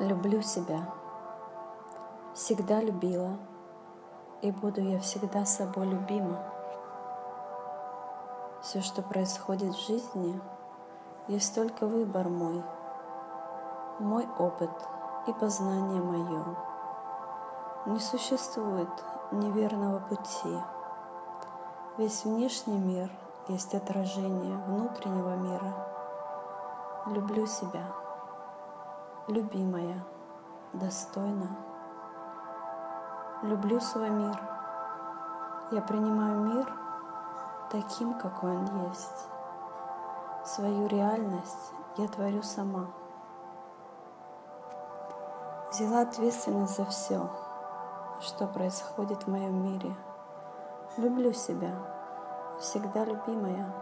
Люблю себя, всегда любила, и буду я всегда собой любима. Все, что происходит в жизни, есть только выбор мой, мой опыт и познание мое. Не существует неверного пути. Весь внешний мир есть отражение внутреннего мира. Люблю себя любимая, достойна. Люблю свой мир. Я принимаю мир таким, какой он есть. Свою реальность я творю сама. Взяла ответственность за все, что происходит в моем мире. Люблю себя, всегда любимая,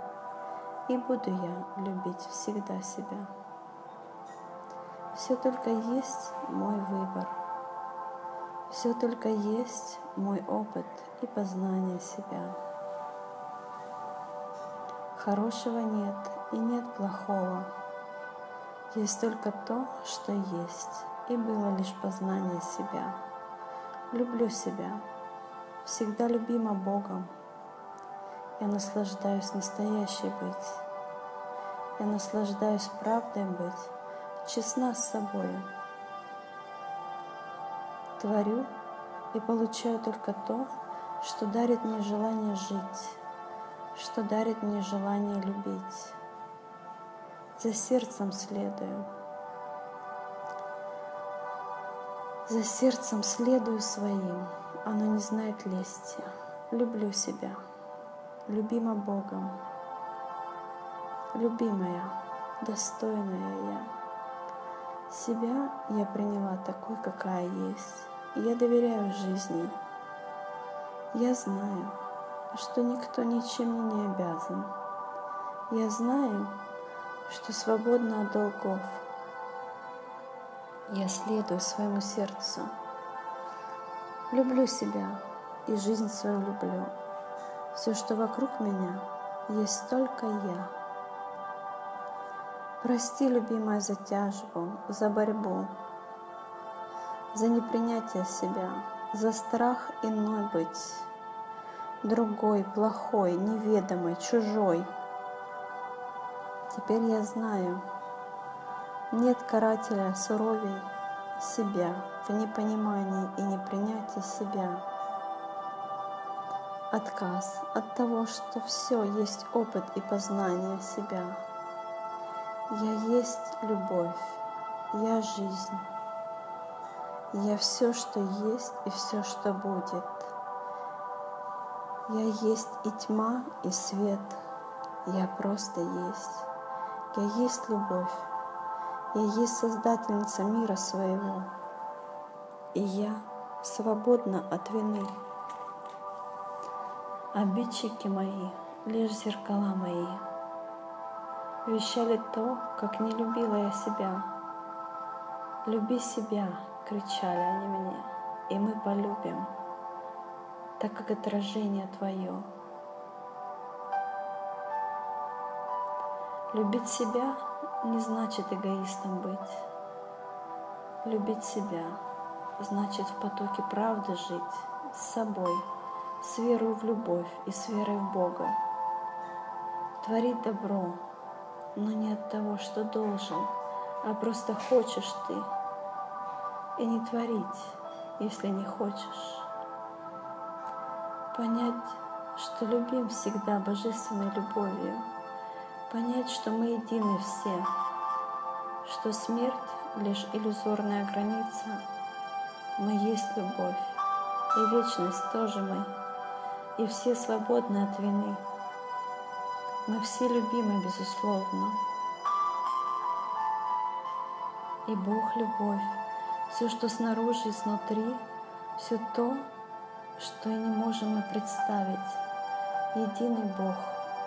и буду я любить всегда себя. Все только есть мой выбор. Все только есть мой опыт и познание себя. Хорошего нет и нет плохого. Есть только то, что есть, и было лишь познание себя. Люблю себя, всегда любима Богом. Я наслаждаюсь настоящей быть. Я наслаждаюсь правдой быть честна с собой. Творю и получаю только то, что дарит мне желание жить, что дарит мне желание любить. За сердцем следую. За сердцем следую своим, оно не знает лести. Люблю себя, любима Богом, любимая, достойная я. Себя я приняла такой, какая есть. Я доверяю жизни. Я знаю, что никто ничем мне не обязан. Я знаю, что свободна от долгов. Я следую своему сердцу. Люблю себя и жизнь свою люблю. Все, что вокруг меня, есть только я. Прости, любимая, за тяжбу, за борьбу, за непринятие себя, за страх иной быть, другой, плохой, неведомый, чужой. Теперь я знаю, нет карателя суровей себя в непонимании и непринятии себя. Отказ от того, что все есть опыт и познание себя – я есть любовь, я жизнь. Я все, что есть и все, что будет. Я есть и тьма, и свет. Я просто есть. Я есть любовь. Я есть Создательница мира своего. И я свободна от вины. Обидчики мои, лишь зеркала мои — вещали то, как не любила я себя. «Люби себя!» — кричали они мне, и мы полюбим, так как отражение твое. Любить себя не значит эгоистом быть. Любить себя значит в потоке правды жить с собой, с верой в любовь и с верой в Бога. Творить добро, но не от того, что должен, а просто хочешь ты. И не творить, если не хочешь. Понять, что любим всегда божественной любовью. Понять, что мы едины все, что смерть — лишь иллюзорная граница. Мы есть любовь, и вечность тоже мы, и все свободны от вины — мы все любимы, безусловно. И Бог — любовь. Все, что снаружи и снутри, все то, что и не можем мы представить. Единый Бог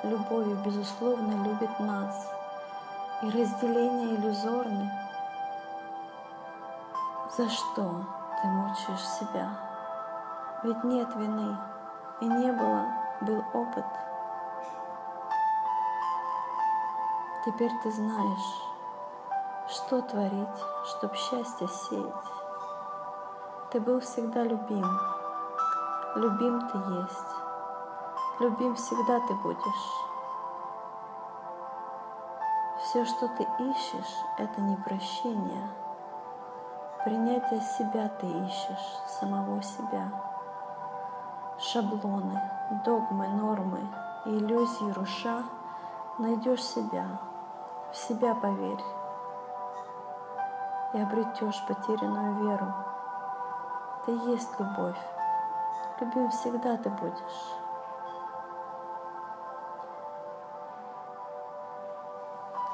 любовью, безусловно, любит нас. И разделение иллюзорны. За что ты мучаешь себя? Ведь нет вины, и не было, был опыт — Теперь ты знаешь, Что творить, чтоб счастье сеять? Ты был всегда любим, любим ты есть, любим всегда ты будешь. Все, что ты ищешь, это не прощение. Принятие себя ты ищешь, самого себя. Шаблоны, догмы, нормы иллюзии руша, найдешь себя, в себя поверь и обретешь потерянную веру. Ты есть любовь, любим всегда ты будешь.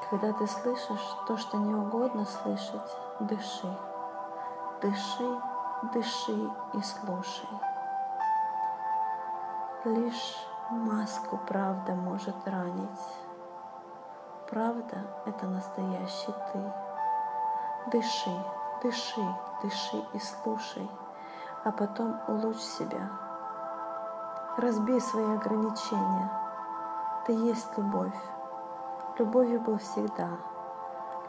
Когда ты слышишь то, что не угодно слышать, дыши, дыши, дыши и слушай. Лишь маску правда может ранить. Правда — это настоящий ты. Дыши, дыши, дыши и слушай, а потом улучши себя. Разбей свои ограничения. Ты есть любовь. Любовью был всегда.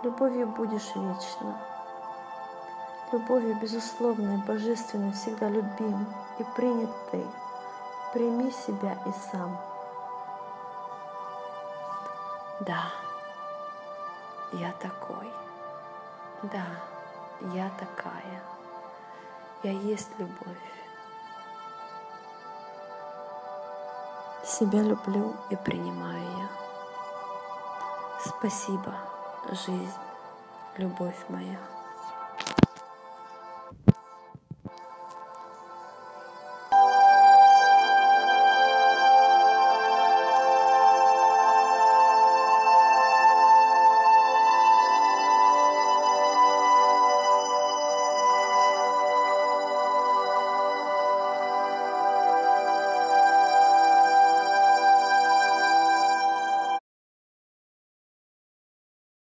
Любовью будешь вечно. Любовью безусловной, божественной, всегда любим и принят ты. Прими себя и сам. Да, я такой. Да, я такая. Я есть любовь. Себя люблю и принимаю я. Спасибо, жизнь, любовь моя.